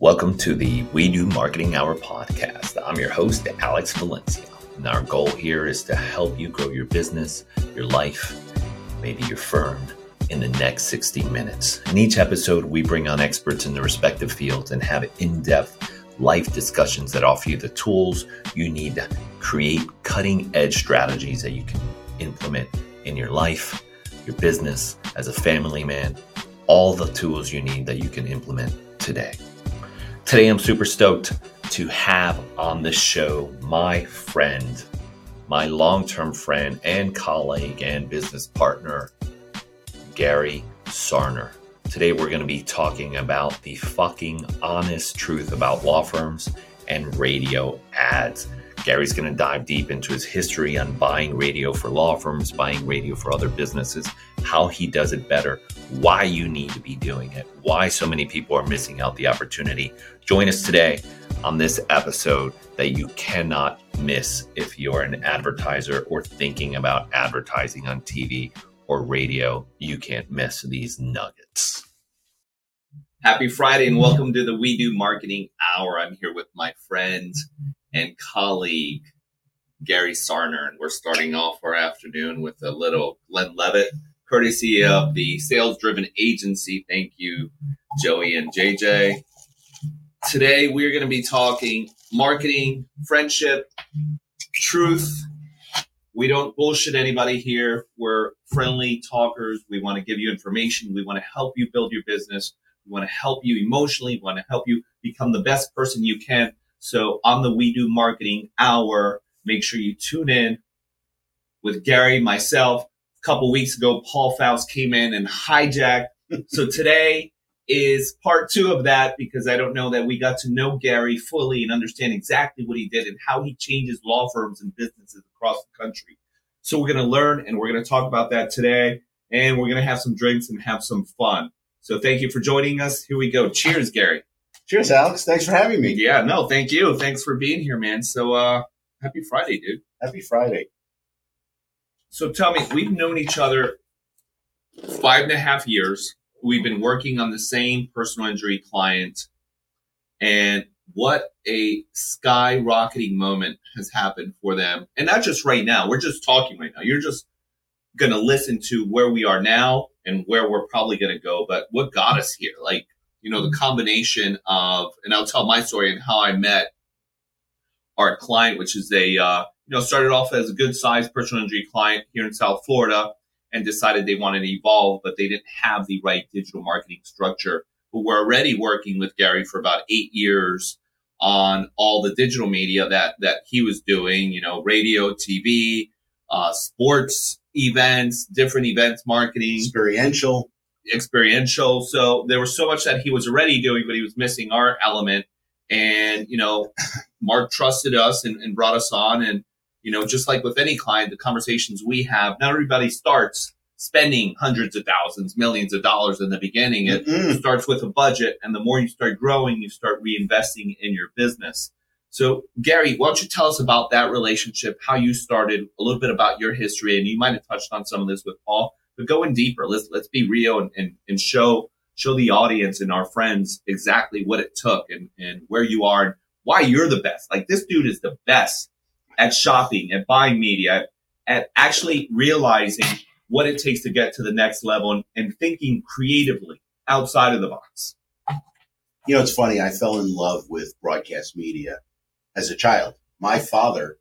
Welcome to the We Do Marketing Hour podcast. I'm your host, Alex Valencia. And our goal here is to help you grow your business, your life, maybe your firm in the next 60 minutes. In each episode, we bring on experts in their respective fields and have in depth life discussions that offer you the tools you need to create cutting edge strategies that you can implement in your life, your business, as a family man, all the tools you need that you can implement today. Today, I'm super stoked to have on the show my friend, my long term friend and colleague and business partner, Gary Sarner. Today, we're going to be talking about the fucking honest truth about law firms and radio ads. Gary's going to dive deep into his history on buying radio for law firms, buying radio for other businesses, how he does it better, why you need to be doing it, why so many people are missing out the opportunity. Join us today on this episode that you cannot miss if you're an advertiser or thinking about advertising on TV or radio. You can't miss these nuggets. Happy Friday and welcome to the We Do Marketing Hour. I'm here with my friend and colleague, Gary Sarner, and we're starting off our afternoon with a little Glenlivet, courtesy of the Sales Driven Agency. Thank you, Joey and JJ. Today we're going to be talking marketing, friendship, truth. We don't bullshit anybody here. We're friendly talkers. We want to give you information. We want to help you build your business. We want to help you emotionally. We want to help you become the best person you can. So on the We Do Marketing Hour, make sure you tune in with Gary, myself. A couple weeks ago, Paul Faust came in and hijacked. so today is part two of that because I don't know that we got to know Gary fully and understand exactly what he did and how he changes law firms and businesses across the country. So we're going to learn and we're going to talk about that today and we're going to have some drinks and have some fun. So thank you for joining us. Here we go. Cheers, Gary. Cheers, Alex. Thanks for having me. Yeah, no, thank you. Thanks for being here, man. So uh happy Friday, dude. Happy Friday. So tell me, we've known each other five and a half years. We've been working on the same personal injury client. And what a skyrocketing moment has happened for them. And not just right now. We're just talking right now. You're just going to listen to where we are now and where we're probably going to go. But what got us here? Like, you know, the combination of, and I'll tell my story and how I met our client, which is a, uh, you know, started off as a good sized personal injury client here in South Florida and decided they wanted to evolve, but they didn't have the right digital marketing structure. But we're already working with Gary for about eight years on all the digital media that, that he was doing, you know, radio, TV, uh, sports events, different events marketing, experiential, experiential. So there was so much that he was already doing, but he was missing our element. And, you know, Mark trusted us and, and brought us on. And, you know, just like with any client, the conversations we have, not everybody starts spending hundreds of thousands, millions of dollars in the beginning. It mm starts with a budget. And the more you start growing, you start reinvesting in your business. So, Gary, why don't you tell us about that relationship, how you started, a little bit about your history, and you might have touched on some of this with Paul, but going deeper. Let's let's be real and, and, and show show the audience and our friends exactly what it took and, and where you are and why you're the best. Like this dude is the best at shopping, at buying media, at, at actually realizing what it takes to get to the next level and, and thinking creatively outside of the box. You know, it's funny. I fell in love with broadcast media as a child. My father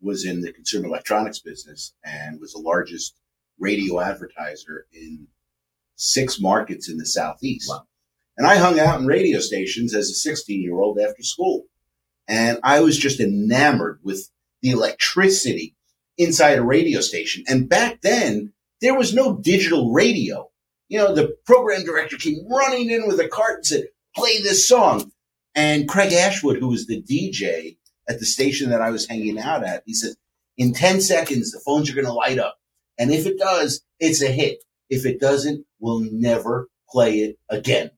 was in the consumer electronics business and was the largest radio advertiser in six markets in the Southeast. Wow. And I hung out in radio stations as a 16 year old after school. And I was just enamored with the electricity inside a radio station. And back then, there was no digital radio. You know, the program director came running in with a cart and said, play this song. And Craig Ashwood, who was the DJ at the station that I was hanging out at, he said, in 10 seconds, the phones are going to light up. And if it does, it's a hit. If it doesn't, we'll never play it again.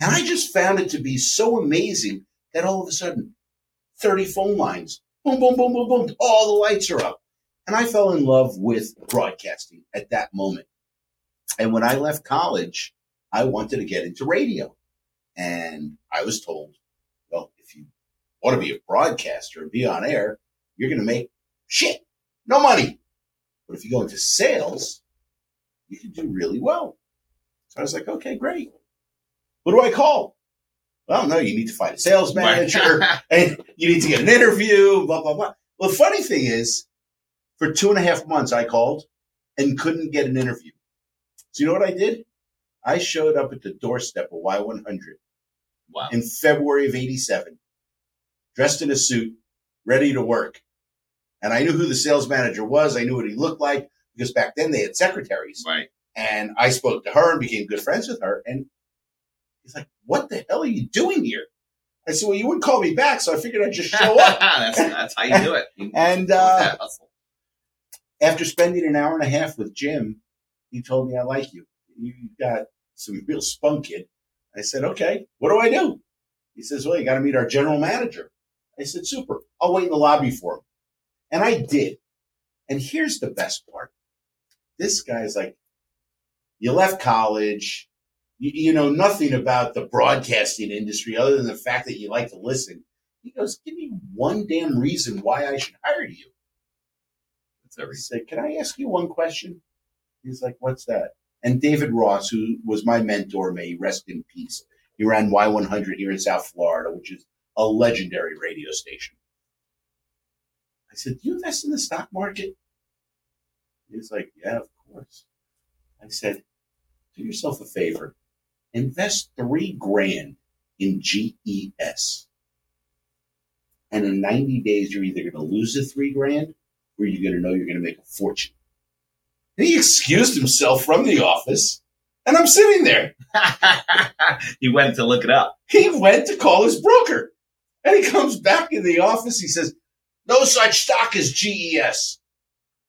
And I just found it to be so amazing that all of a sudden, 30 phone lines, boom, boom, boom, boom, boom, all the lights are up. And I fell in love with broadcasting at that moment. And when I left college, I wanted to get into radio. And I was told, well, if you want to be a broadcaster and be on air, you're going to make shit, no money. But if you go into sales, you can do really well. So I was like, okay, great. Who do I call? Well, no, you need to find a sales manager and you need to get an interview, blah, blah, blah. Well, the funny thing is, for two and a half months, I called and couldn't get an interview. So you know what I did? I showed up at the doorstep of Y100 Wow. in February of 87, dressed in a suit, ready to work. And I knew who the sales manager was. I knew what he looked like because back then they had secretaries. Right. And I spoke to her and became good friends with her. And he's like, What the hell are you doing here? I said, Well, you wouldn't call me back, so I figured I'd just show up. that's, that's how you do it. You And uh, after spending an hour and a half with Jim, he told me, I like you. You got some real spunk, kid. I said, Okay, what do I do? He says, Well, you got to meet our general manager. I said, Super. I'll wait in the lobby for him. And I did. And here's the best part this guy's like, You left college. You, you know nothing about the broadcasting industry other than the fact that you like to listen. He goes, Give me one damn reason why I should hire you. That's I everything. said, Can I ask you one question? He's like, What's that? And David Ross, who was my mentor, may rest in peace. He ran Y100 here in South Florida, which is a legendary radio station. I said, Do you invest in the stock market? He's like, Yeah, of course. I said, Do yourself a favor. Invest three grand in GES. And in 90 days, you're either going to lose the three grand or you're going to know you're going to make a fortune. And he excused himself from the office, and I'm sitting there. he went to look it up. He went to call his broker, and he comes back in the office. He says, No such stock as GES.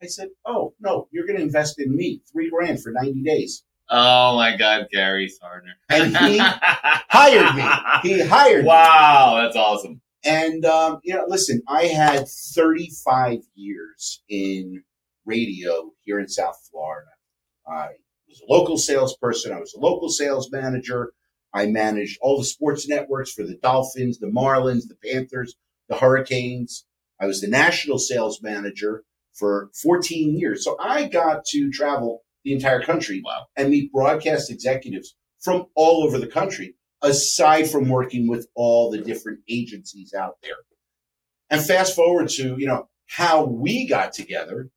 I said, Oh, no, you're going to invest in me, three grand for 90 days. Oh my God, Gary Sarner. And he Hired me. He hired me. Wow, that's awesome. And, um, you know, listen, I had 35 years in radio here in South Florida. I was a local salesperson. I was a local sales manager. I managed all the sports networks for the Dolphins, the Marlins, the Panthers, the Hurricanes. I was the national sales manager for 14 years. So I got to travel the entire country Wow. and meet broadcast executives from all over the country, aside from working with all the different agencies out there. And fast forward to, you know, how we got together.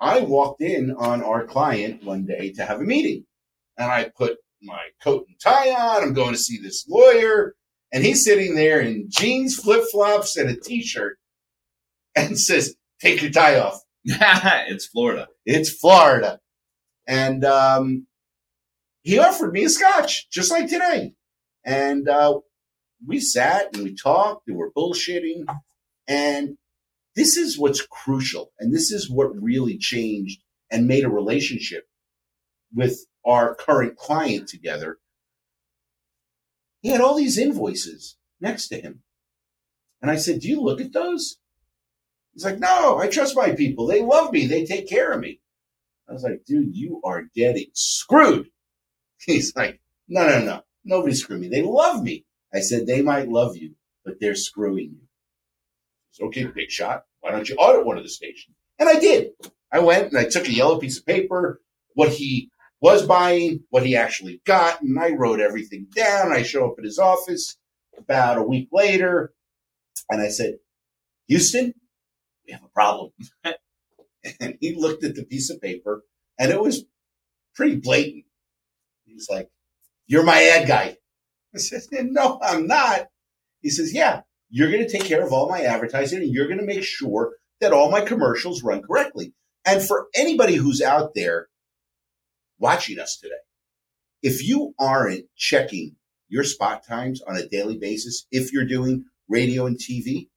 I walked in on our client one day to have a meeting and I put my coat and tie on. I'm going to see this lawyer and he's sitting there in jeans, flip flops and a t-shirt and says, take your tie off. it's Florida. It's Florida. And um, he offered me a scotch, just like today. And uh, we sat and we talked and we're bullshitting. And this is what's crucial. And this is what really changed and made a relationship with our current client together. He had all these invoices next to him. And I said, Do you look at those? He's like, No, I trust my people. They love me. They take care of me. I was like, dude, you are getting screwed. He's like, no, no, no. Nobody screwed me. They love me. I said, they might love you, but they're screwing you. It's okay, big shot. Why don't you audit one of the stations? And I did. I went and I took a yellow piece of paper, what he was buying, what he actually got, and I wrote everything down. I show up at his office about a week later, and I said, Houston, we have a problem. and he looked at the piece of paper, and it was pretty blatant. He's like, You're my ad guy. I said, No, I'm not. He says, Yeah, you're going to take care of all my advertising, and you're going to make sure that all my commercials run correctly. And for anybody who's out there watching us today, if you aren't checking your spot times on a daily basis, if you're doing radio and TV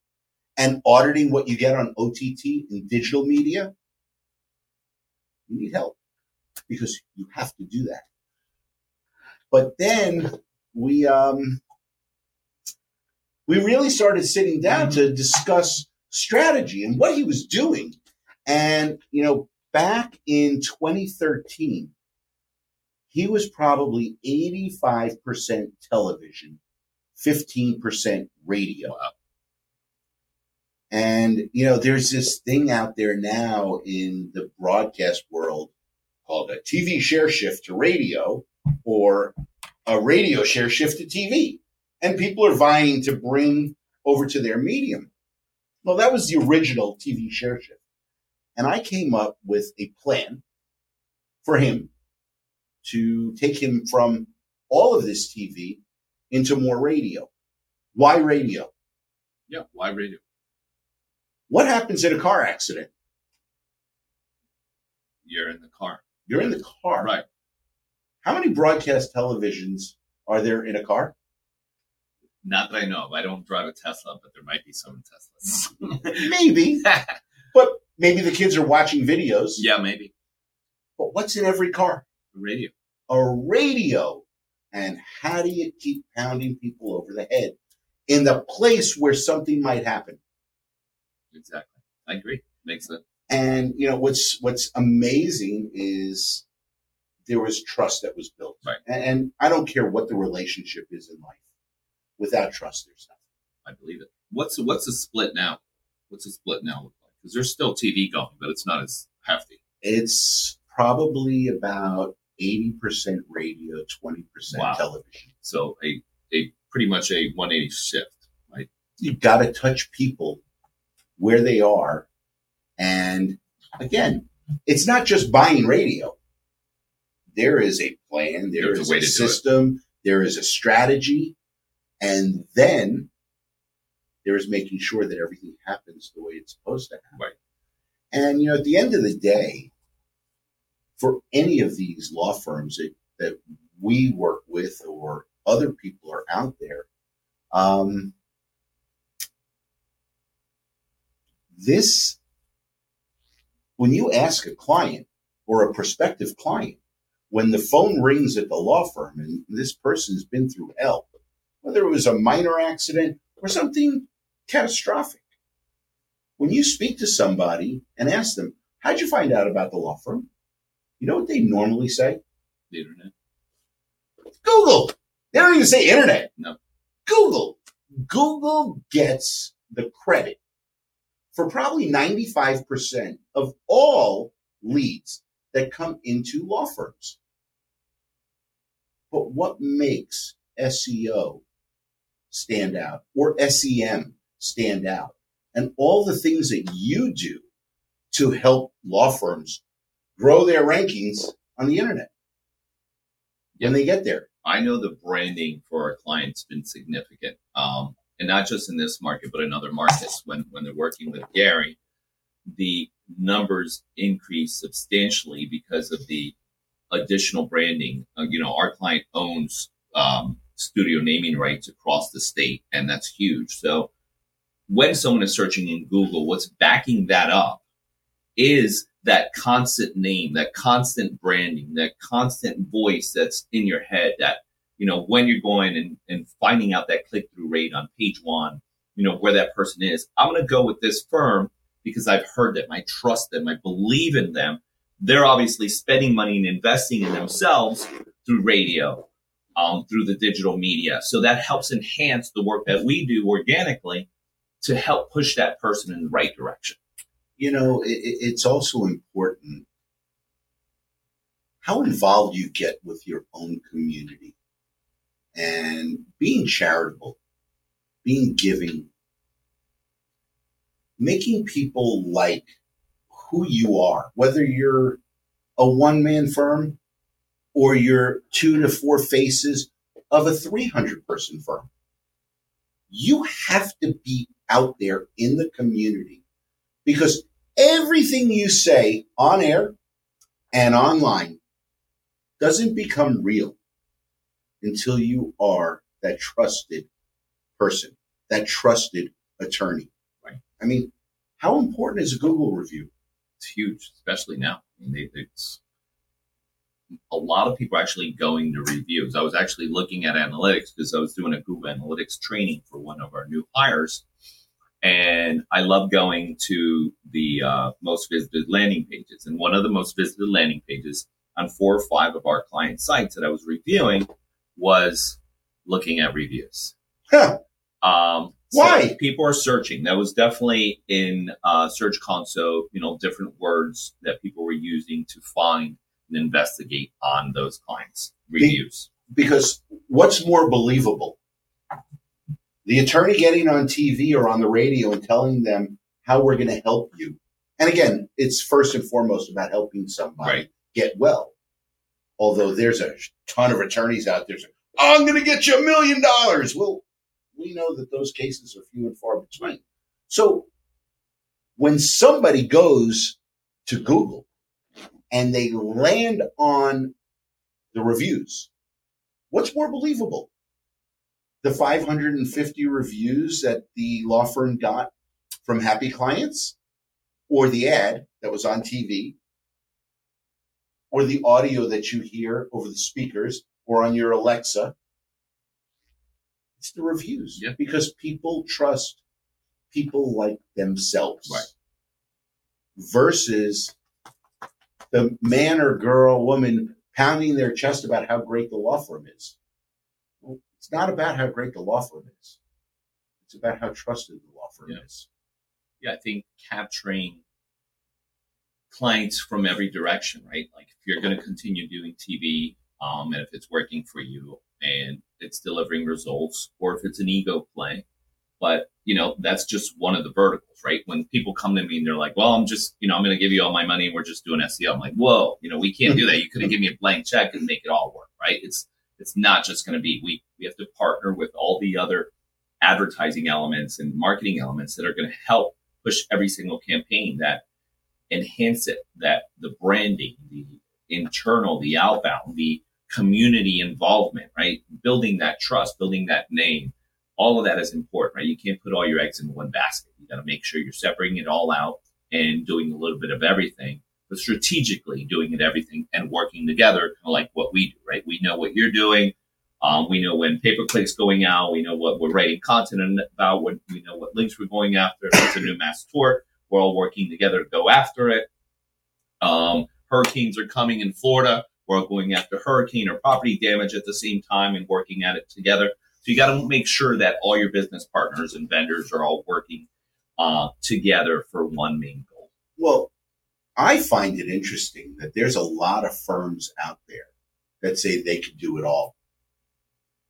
and auditing what you get on OTT and digital media, you need help because you have to do that. But then we um, we really started sitting down to discuss strategy and what he was doing. And you know, back in 2013, he was probably 85% television, 15% radio. Wow. And, you know, there's this thing out there now in the broadcast world called a TV share shift to radio or a radio share shift to TV. And people are vying to bring over to their medium. Well, that was the original TV share shift. And I came up with a plan for him to take him from all of this TV into more radio. Why radio? Yeah, why radio? What happens in a car accident? You're in the car. You're in the car. Right. How many broadcast televisions are there in a car? Not that I know of. I don't drive a Tesla, but there might be some in Teslas. Maybe. but maybe the kids are watching videos. yeah, maybe. But what's in every car? A radio. A radio. And how do you keep pounding people over the head in the place where something might happen? Exactly. I agree. Makes sense. And you know what's what's amazing is there was trust that was built. Right. And, and I don't care what the relationship is in life. Without trust, there's nothing. I believe it. What's what's the split now? What's the split now look like? Because there's still TV going, but it's not as hefty. It's probably about 80% radio, 20% Wow. television. So a a pretty much a 180 shift. Right. You've got to touch people where they are. And again, it's not just buying radio. There is a plan, there There's a is a to system, there is a strategy, and then there is making sure that everything happens the way it's supposed to happen. Right. And you know, at the end of the day, for any of these law firms that, that we work with or other people are out there, um, this, when you ask a client or a prospective client, when the phone rings at the law firm and this person's been through hell, whether it was a minor accident or something catastrophic, when you speak to somebody and ask them, How'd you find out about the law firm? You know what they normally say? The internet. Google. They don't even say internet. No. Google. Google gets the credit for probably 95% of all leads that come into law firms. But what makes SEO stand out or SEM stand out? And all the things that you do to help law firms grow their rankings on the internet when they get there. I know the branding for our clients has been significant, um, and not just in this market, but in other markets. When when they're working with Gary, the numbers increase substantially because of the additional branding. Uh, you know, our client owns um, studio naming rights across the state, and that's huge. So when someone is searching in Google, what's backing that up is that constant name, that constant branding, that constant voice that's in your head that, you know, when you're going and, and finding out that click through rate on page one, you know, where that person is, I'm going to go with this firm because I've heard them. I trust them. I believe in them. They're obviously spending money and investing in themselves through radio, um, through the digital media. So that helps enhance the work that we do organically to help push that person in the right direction. You know, it, it- it's also important how involved you get with your own community and being charitable, being giving, making people like who you are, whether you're a one man firm or you're two to four faces of a 300 person firm. You have to be out there in the community because everything you say on air and online doesn't become real until you are that trusted person, that trusted attorney. Right. I mean, how important is a Google review? it's huge, especially now. I mean, they, it's a lot of people are actually going to reviews. I was actually looking at analytics because I was doing a Google Analytics training for one of our new hires, and I love going to the uh, most visited landing pages. And one of the most visited landing pages, on four or five of our client sites that I was reviewing was looking at reviews. Huh. Um, so Why? people are searching. That was definitely in uh, Search Console. You know, different words that people were using to find and investigate on those clients' reviews. Because what's more believable? The attorney getting on TV or on the radio and telling them how we're going to help you. And again, it's first and foremost about helping somebody Right. get well. Although there's a ton of attorneys out there saying, oh, I'm going to get you a million dollars. Well, we know that those cases are few and far between. So when somebody goes to Google and they land on the reviews, what's more believable? The 550 reviews that the law firm got from happy clients or the ad that was on TV or the audio that you hear over the speakers or on your Alexa. It's the reviews Yeah. because people trust people like themselves Right. versus the man or girl, woman pounding their chest about how great the law firm is. Well, it's not about how great the law firm is. It's about how trusted the law firm Yeah. is. yeah, I think capturing clients from every direction, right? Like if you're going to continue doing TV, um, and if it's working for you and it's delivering results, or if it's an ego play, but you know that's just one of the verticals, right? When people come to me and they're like, "Well, I'm just, you know, I'm going to give you all my money and we're just doing SEO," I'm like, "Whoa, you know, we can't do that. You couldn't give me a blank check and make it all work, right? It's it's not just going to be we we have to partner with all the other advertising elements and marketing elements that are going to help push every single campaign that enhance it, that the branding, the internal, the outbound, the community involvement, right? Building that trust, building that name, all of that is important, right? You can't put all your eggs in one basket. You got to make sure you're separating it all out and doing a little bit of everything, but strategically doing it everything and working together, kind of like what we do, right? We know what you're doing. Um, we know when pay per click's going out. We know what we're writing content about. We know what links we're going after. If it's a new mass tort, we're all working together to go after it. Um, hurricanes are coming in Florida. We're all going after hurricane or property damage at the same time and working at it together. So you got to make sure that all your business partners and vendors are all working uh, together for one main goal. Well, I find it interesting that there's a lot of firms out there that say they can do it all.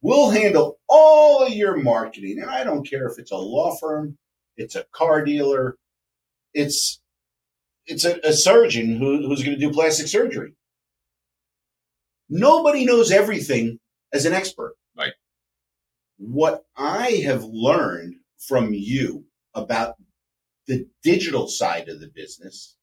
We'll handle all of your marketing. And I don't care if it's a law firm, it's a car dealer, it's it's a, a surgeon who, who's going to do plastic surgery. Nobody knows everything as an expert. Right. What I have learned from you about the digital side of the business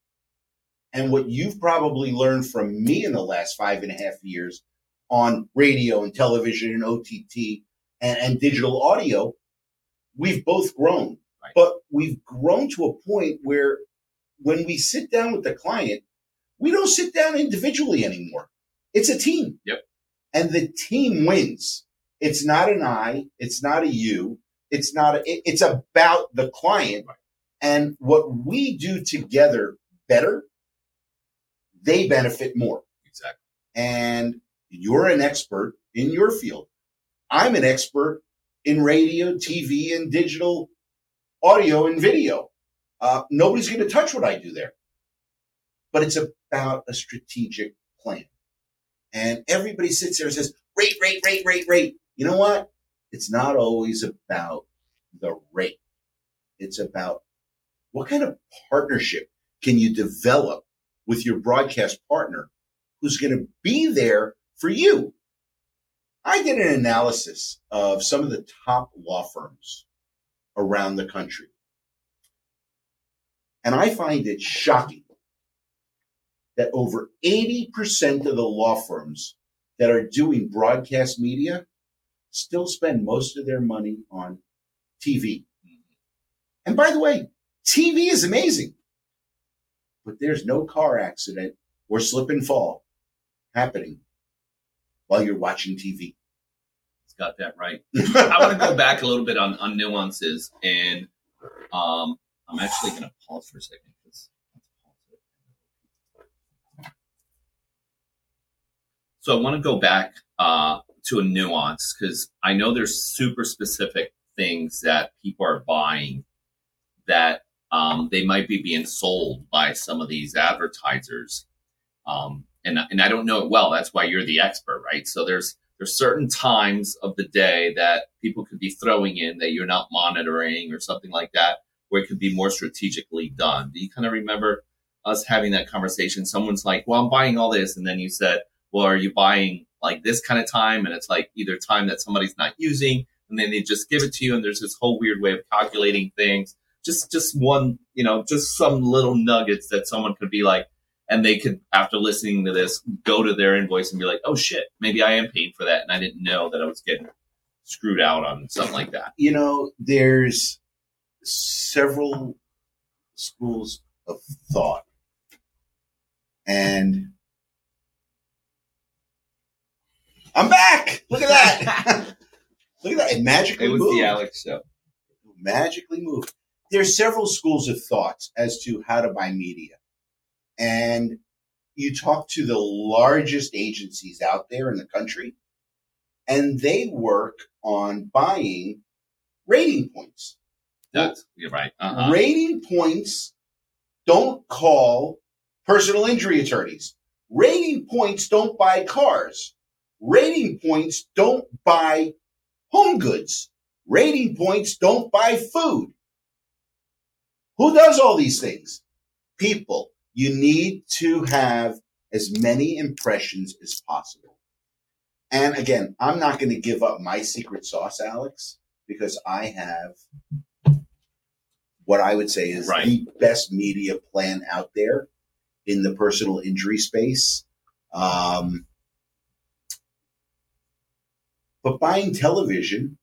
and what you've probably learned from me in the last five and a half years on radio and television and OTT and, and digital audio, we've both grown. But we've grown to a point where when we sit down with the client, we don't sit down individually anymore. It's a team. Yep. And the team wins. It's not an I, it's not a you, it's not a, it- it's about the client and what we do together better, they benefit more Exactly. and you're an expert in your field. I'm an expert in radio, TV, and digital audio and video. Uh, nobody's going to touch what I do there. But it's about a strategic plan. And everybody sits there and says, rate, rate, rate, rate, rate. You know what? It's not always about the rate. It's about what kind of partnership can you develop with your broadcast partner who's going to be there for you. I did an analysis of some of the top law firms around the country. And I find it shocking that over 80% of the law firms that are doing broadcast media still spend most of their money on TV. And by the way, TV is amazing, but there's no car accident or slip and fall happening while you're watching TV. Got that right. I want to go back a little bit on, on nuances, and um, I'm actually going to pause for a second. So I want to go back uh, to a nuance because I know there's super specific things that people are buying that um, they might be being sold by some of these advertisers. Um, and, and I don't know it well. That's why you're the expert, right? So there's certain times of the day that people could be throwing in that you're not monitoring or something like that, where it could be more strategically done. Do you kind of remember us having that conversation? Someone's like, "Well, I'm buying all this," and then you said, "Well, are you buying like this kind of time?" And it's like either time that somebody's not using, and then they just give it to you, and there's this whole weird way of calculating things just just one, you know, just some little nuggets that someone could be like, and they could, after listening to this, go to their invoice and be like, oh shit, maybe I am paying for that, and I didn't know that I was getting screwed out on something like that. You know, there's several schools of thought, and I'm back. Look at that. Look at that. It magically It was moved. the Alex show. magically moved. There's several schools of thoughts as to how to buy media. And you talk to the largest agencies out there in the country, and they work on buying rating points. That's you're right. Uh-huh. Rating points don't call personal injury attorneys. Rating points don't buy cars. Rating points don't buy home goods. Rating points don't buy food. Who does all these things? People. You need to have as many impressions as possible. And again, I'm not going to give up my secret sauce, Alex, because I have what I would say is Right. the best media plan out there in the personal injury space. Um, but buying television,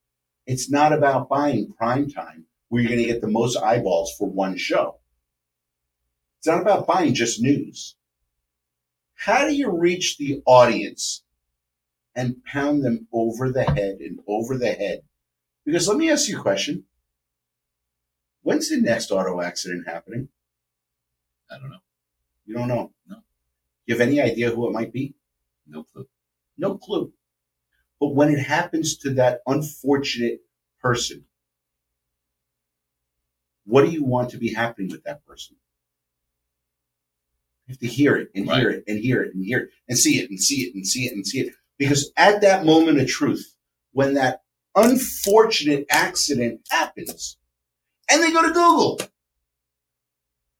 it's not about buying prime time where you're going to get the most eyeballs for one show. It's not about buying just news. How do you reach the audience and pound them over the head and over the head? Because let me ask you a question. When's the next auto accident happening? I don't know. You don't know. No. You have any idea who it might be? No clue. No clue. But when it happens to that unfortunate person, what do you want to be happening with that person? You have to hear it and hear it and hear it and hear it and see it and see it and see it and see it. Because at that moment of truth, when that unfortunate accident happens, and they go to Google,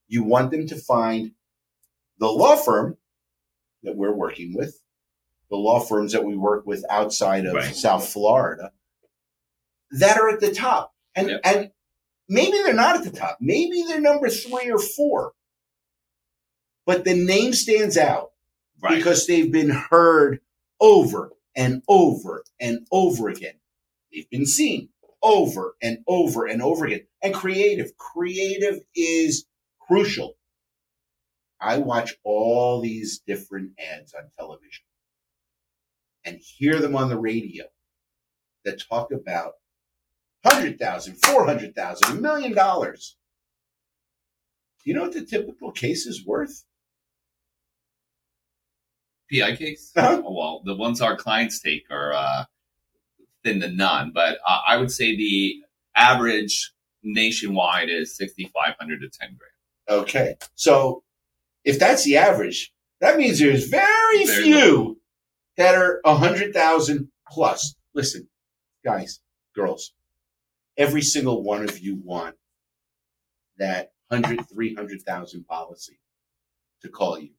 you want them to find the law firm that we're working with, the law firms that we work with outside of Right. South Florida, that are at the top. And Yep. and maybe they're not at the top. Maybe they're number three or four. But the name stands out Right. because they've been heard over and over and over again. They've been seen over and over and over again. And creative, creative is crucial. I watch all these different ads on television and hear them on the radio that talk about 100,000, 400,000, a million dollars. Do you know what the typical case is worth? PI case? Uh-huh. Oh, well, the ones our clients take are uh, thin to none, but uh, I would say the average nationwide is 6,500 to 10 grand. Okay. So if that's the average, that means there's very, Very few that are a hundred thousand plus. Listen, guys, girls, every single one of you want that hundred, three hundred thousand policy to call you.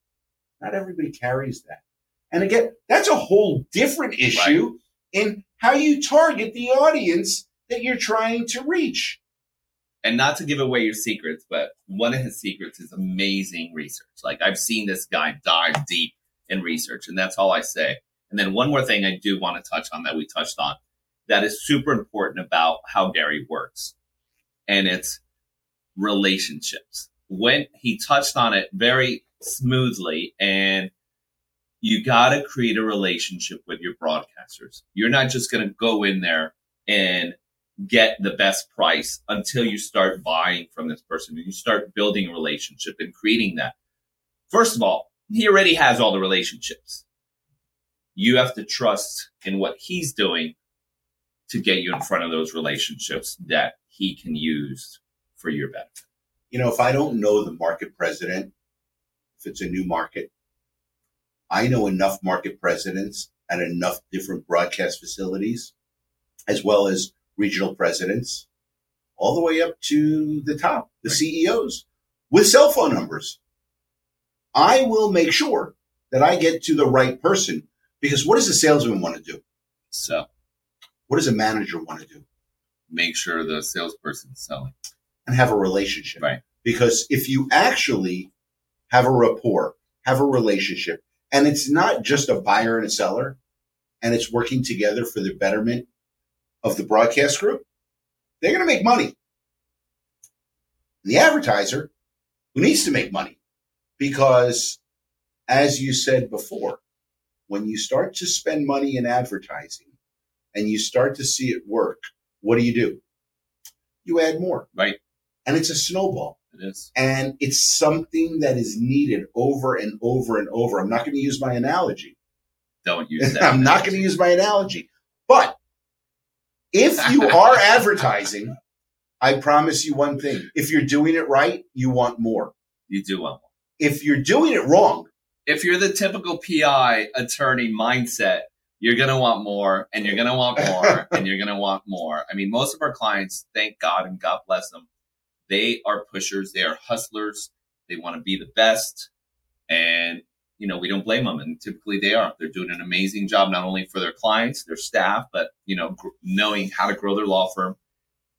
Not everybody carries that. And again, that's a whole different issue in how you target the audience that you're trying to reach. And not to give away your secrets, but one of his secrets is amazing research. Like I've seen this guy dive deep in research, and that's all I say. And then one more thing I do want to touch on that we touched on that is super important about how Gary works, and it's relationships. When he touched on it very smoothly, and you got to create a relationship with your broadcasters. You're not just going to go in there and get the best price until you start buying from this person and you start building a relationship and creating that. First of all, he already has all the relationships. you have to trust in what he's doing to get you in front of those relationships that he can use for your benefit. You know, if I don't know the market president, if it's a new market, I know enough market presidents at enough different broadcast facilities, as well as regional presidents, all the way up to the top, the right. CEOs, with cell phone numbers. I will make sure that I get to the right person because what does a salesman want to do? So, what does a manager want to do? Make sure the salesperson's selling and have a relationship. Right. Because if you actually have a rapport, have a relationship, and it's not just a buyer and a seller, and it's working together for the betterment of the broadcast group, they're going to make money. The advertiser, who needs to make money, because as you said before, when you start to spend money in advertising and you start to see it work, what do you do? You add more. Right. And it's a snowball. It is. And it's something that is needed over and over and over. I'm not going to use my analogy. Don't use that. I'm analogy. not going to use my analogy. But if you are advertising, I promise you one thing. If you're doing it right, you want more. You do want more. If you're doing it wrong, if you're the typical PI attorney mindset, you're going to want more and you're going to want more and you're going to want more. I mean, most of our clients, thank God and God bless them, they are pushers, they are hustlers, they want to be the best. And, you know, we don't blame them. And typically they are. They're doing an amazing job, not only for their clients, their staff, but, you know, gr- knowing how to grow their law firm.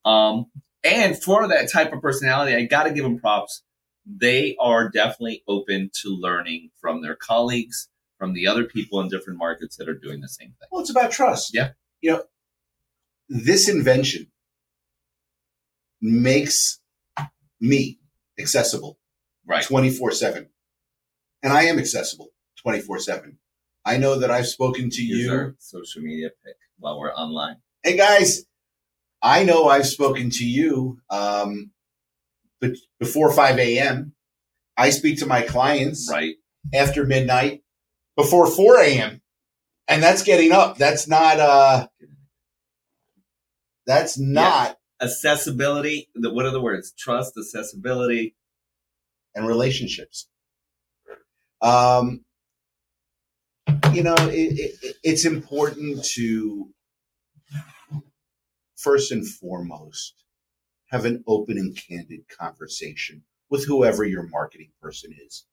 Um, and for that type of personality, I got to give them props they are definitely open to learning from their colleagues, from the other people in different markets that are doing the same thing. Well, it's about trust. Yeah. You know, this invention makes me accessible right 24 7 and i am accessible 24 7 i know that i've spoken to Here's you social media pick while we're online hey guys i know i've spoken to you um, before 5 a.m. I speak to my clients right after midnight before 4 a.m. And that's getting up. That's not, uh, that's not. Accessibility. The, what are the words? Trust, accessibility, and relationships. Um, you know, it, it, it's important to first and foremost have an open and candid conversation with whoever your marketing person is.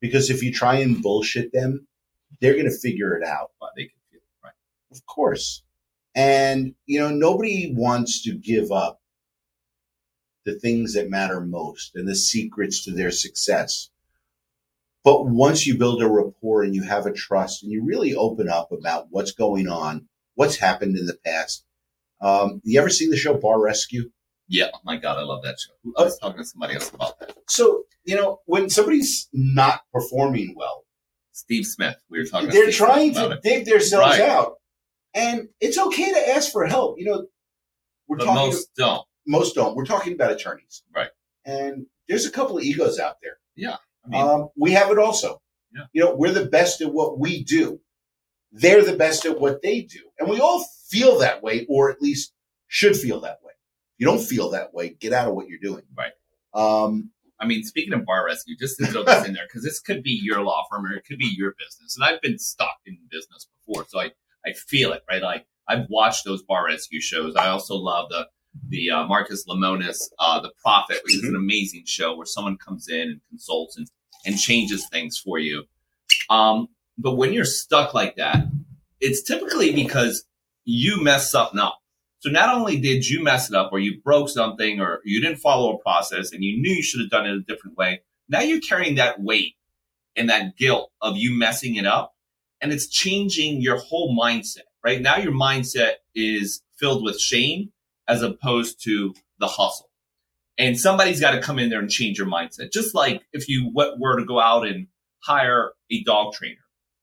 Because if you try and bullshit them, they're going to figure it out. Well, they can feel it, right? Of course. And, you know, nobody wants to give up the things that matter most and the secrets to their success. But once you build a rapport and you have a trust and you really open up about what's going on, what's happened in the past. Um, you ever seen the show Bar Rescue? Yeah, oh my God, I love that show. I was talking to somebody else about that. So, you know, when somebody's not performing well, Steve Smith, we were talking They're trying to it. dig themselves right. out. And it's okay to ask for help. You know, we're but talking most to, don't. Most don't. We're talking about attorneys. Right. And there's a couple of egos out there. Yeah. I mean, um, we have it also. Yeah. You know, we're the best at what we do. They're the best at what they do. And we all feel that way, or at least should feel that way you don't feel that way, get out of what you're doing. Right. Um, I mean, speaking of bar rescue, just to throw this in there, because this could be your law firm or it could be your business. And I've been stuck in business before, so I, I feel it, right? Like I've watched those bar rescue shows. I also love the the uh, Marcus Lemonis, uh, The Profit, which is an mm-hmm. amazing show where someone comes in and consults and, and changes things for you. Um, but when you're stuck like that, it's typically because you mess something up. So not only did you mess it up or you broke something or you didn't follow a process and you knew you should have done it a different way, now you're carrying that weight and that guilt of you messing it up. And it's changing your whole mindset, right? Now your mindset is filled with shame as opposed to the hustle. And somebody's got to come in there and change your mindset. Just like if you were to go out and hire a dog trainer.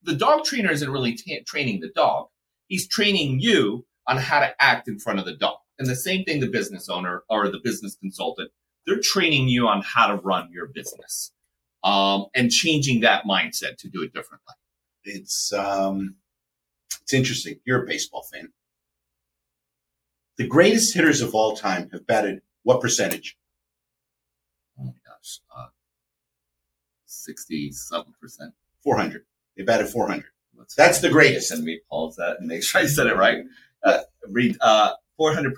The dog trainer isn't really t- training the dog. He's training you on how to act in front of the dog. And the same thing, the business owner or the business consultant, they're training you on how to run your business um, and changing that mindset to do it differently. It's, um, It's interesting. You're a baseball fan. The greatest hitters of all time have batted what percentage? Oh my gosh. Uh, 67%. 400. They batted 400. That's the greatest. And me pause that and make sure I said it right. Uh, read uh, 400%.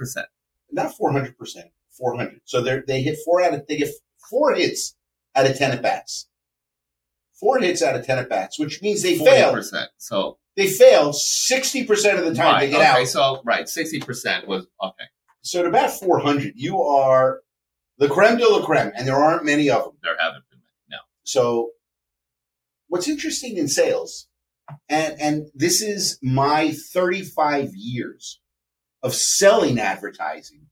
Not 400%, 400. So they they hit four out of, they get four hits out of 10 at bats. Four hits out of 10 at bats, which means they 40%. fail. So they fail 60% of the time right, they get okay, out. So, right, 60% was, okay. So to bat 400, you are the creme de la creme, and there aren't many of them. There haven't been many, no. So what's interesting in sales, and, and this is my 35 years of selling advertising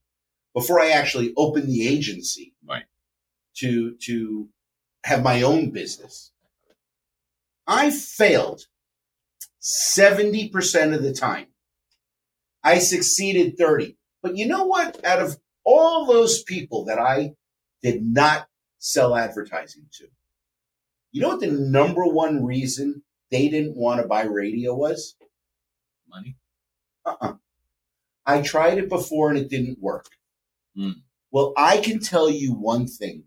before I actually opened the agency right. to, to have my own business. I failed 70% of the time. I succeeded 30. But you know what? Out of all those people that I did not sell advertising to, you know what the number one reason they didn't want to buy radio was? Money. Uh-uh. I tried it before and it didn't work. Mm. Well, I can tell you one thing.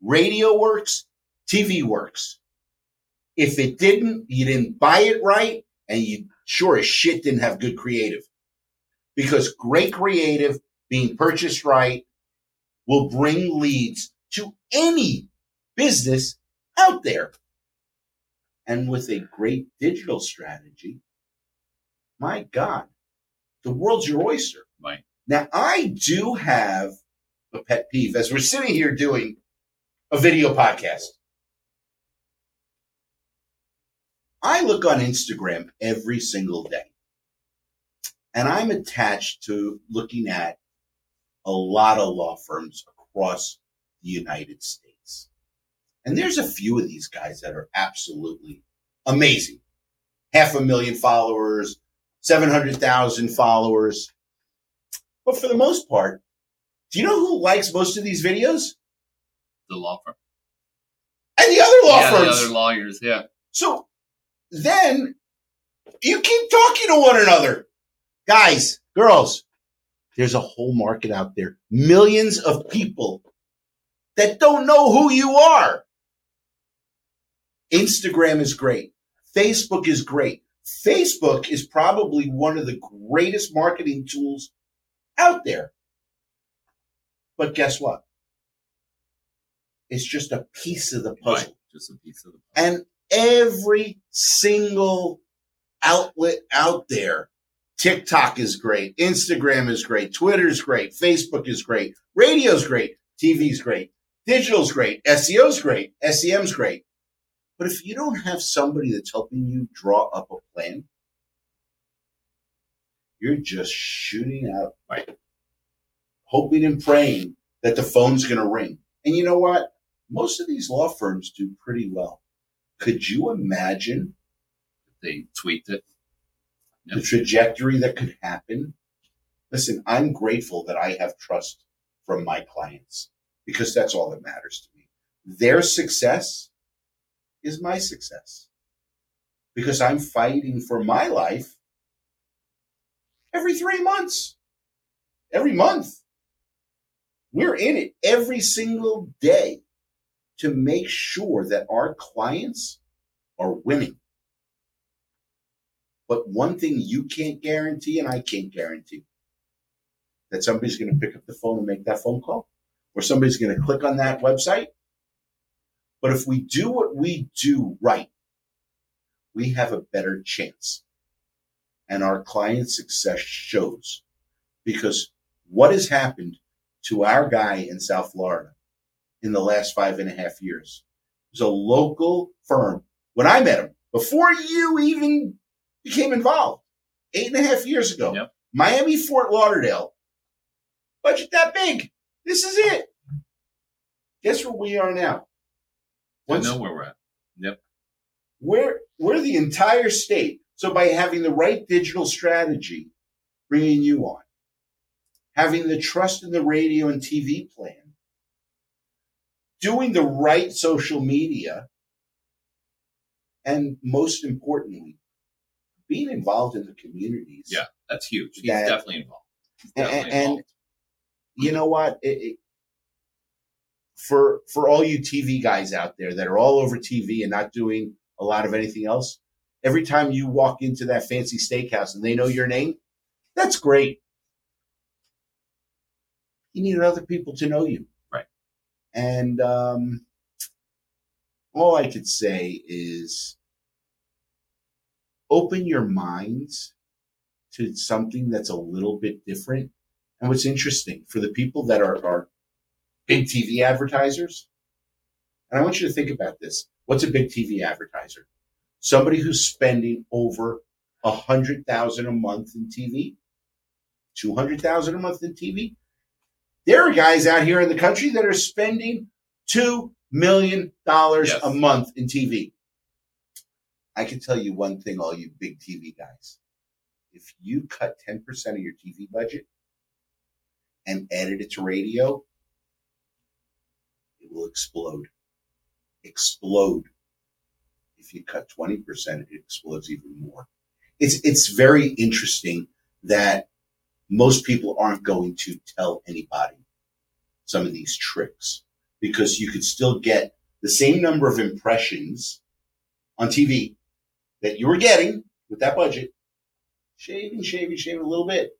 Radio works, TV works. If it didn't, you didn't buy it right, and you sure as shit didn't have good creative. Because great creative being purchased right will bring leads to any business out there. And with a great digital strategy, my God, the world's your oyster. Right. Now, I do have a pet peeve as we're sitting here doing a video podcast. I look on Instagram every single day and I'm attached to looking at a lot of law firms across the United States. And there's a few of these guys that are absolutely amazing. Half a million followers, 700,000 followers. But for the most part, do you know who likes most of these videos? The law firm. And the other law yeah, firms. The other lawyers, yeah. So then you keep talking to one another. Guys, girls, there's a whole market out there. Millions of people that don't know who you are. Instagram is great. Facebook is great. Facebook is probably one of the greatest marketing tools out there. But guess what? It's just a piece of the puzzle. Right. Just a piece of the puzzle. And every single outlet out there. TikTok is great. Instagram is great. Twitter is great. Facebook is great. Radio's great. TV's great. Digital's great. SEO's great. SEM's great. But if you don't have somebody that's helping you draw up a plan, you're just shooting out, right? Hoping and praying that the phone's going to ring. And you know what? Most of these law firms do pretty well. Could you imagine they tweaked it? Yep. The trajectory that could happen. Listen, I'm grateful that I have trust from my clients because that's all that matters to me. Their success is my success because I'm fighting for my life every three months, every month. We're in it every single day to make sure that our clients are winning. But one thing you can't guarantee, and I can't guarantee, that somebody's going to pick up the phone and make that phone call, or somebody's going to click on that website. But if we do what we do right, we have a better chance. And our client success shows because what has happened to our guy in South Florida in the last five and a half years was a local firm. When I met him, before you even became involved, eight and a half years ago, yep. Miami, Fort Lauderdale, budget that big. This is it. Guess where we are now? Once, I know where we're at. Yep. We're, we're the entire state. So by having the right digital strategy, bringing you on, having the trust in the radio and TV plan, doing the right social media, and most importantly, being involved in the communities. Yeah, that's huge. He's That- definitely involved. He's And- definitely and- involved. you know what? It, it, for for all you TV guys out there that are all over TV and not doing a lot of anything else, every time you walk into that fancy steakhouse and they know your name, that's great. You need other people to know you. And um, all I could say is open your minds to something that's a little bit different. And what's interesting for the people that are, are big TV advertisers, and I want you to think about this. What's a big TV advertiser? Somebody who's spending over a hundred thousand a month in TV, two hundred thousand a month in TV. There are guys out here in the country that are spending two million dollars Yes. a month in TV. I can tell you one thing, all you big TV guys. If you cut 10% of your TV budget and added it to radio, it will explode. Explode. If you cut 20%, it explodes even more. It's it's very interesting that most people aren't going to tell anybody some of these tricks because you could still get the same number of impressions on TV that you were getting with that budget, shaving, shaving, shaving a little bit.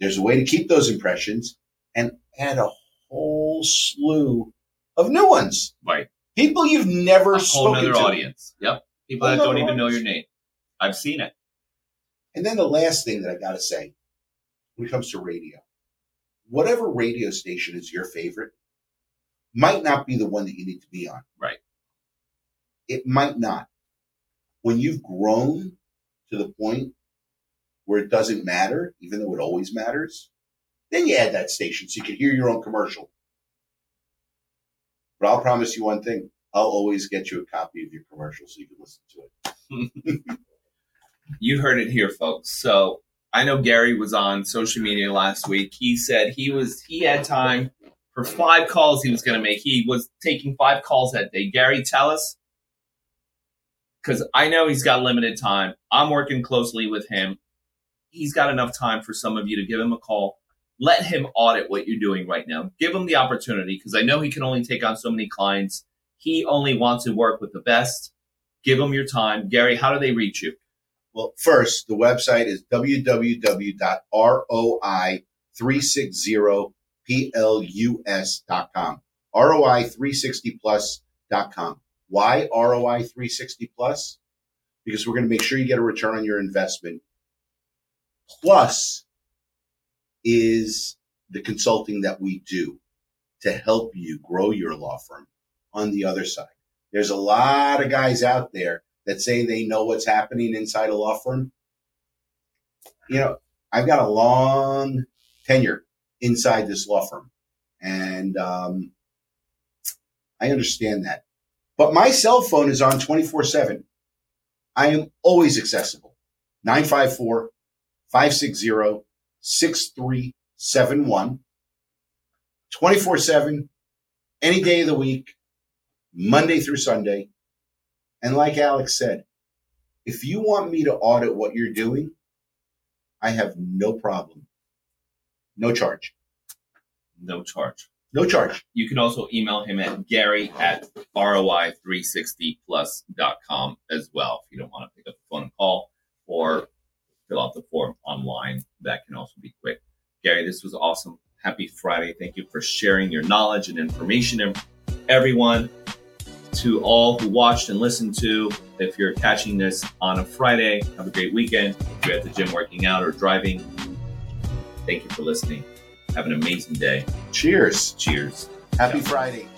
There's a way to keep those impressions and add a whole slew of new ones. Right. People you've never A whole spoken to. audience. Yep. People Whole that don't nother even know your name. I've seen it. And then the last thing that I got to say when it comes to radio, whatever radio station is your favorite might not be the one that you need to be on. Right. It might not. When you've grown to the point where it doesn't matter, even though it always matters, then you add that station so you can hear your own commercial. But I'll promise you one thing. I'll always get you a copy of your commercial so you can listen to it. You heard it here, folks. So I know Gary was on social media last week. He said he was he had time for five calls he was going to make. He was taking five calls that day. Gary, tell us because I know he's got limited time. I'm working closely with him. He's got enough time for some of you to give him a call. Let him audit what you're doing right now. Give him the opportunity because I know he can only take on so many clients. He only wants to work with the best. Give him your time. Gary, how do they reach you? Well, first, the website is www.roi360plus.com. ROI360plus.com. Why ROI360 plus? Because we're going to make sure you get a return on your investment. Plus is the consulting that we do to help you grow your law firm on the other side. There's a lot of guys out there that say they know what's happening inside a law firm. You know, I've got a long tenure inside this law firm, and um, I understand that. But my cell phone is on 24 7. I am always accessible. 954 560 6371. 24 7, any day of the week, Monday through Sunday. And like Alex said, if you want me to audit what you're doing, I have no problem. No charge. No charge. No charge. You can also email him at gary at roi360plus.com as well if you don't want to pick up the phone and call or fill out the form online. That can also be quick. Gary, this was awesome. Happy Friday. Thank you for sharing your knowledge and information. Everyone, to all who watched and listened to, if you're catching this on a Friday, have a great weekend. If you're at the gym working out or driving, thank you for listening. Have an amazing day. Cheers. Cheers. Happy. Friday.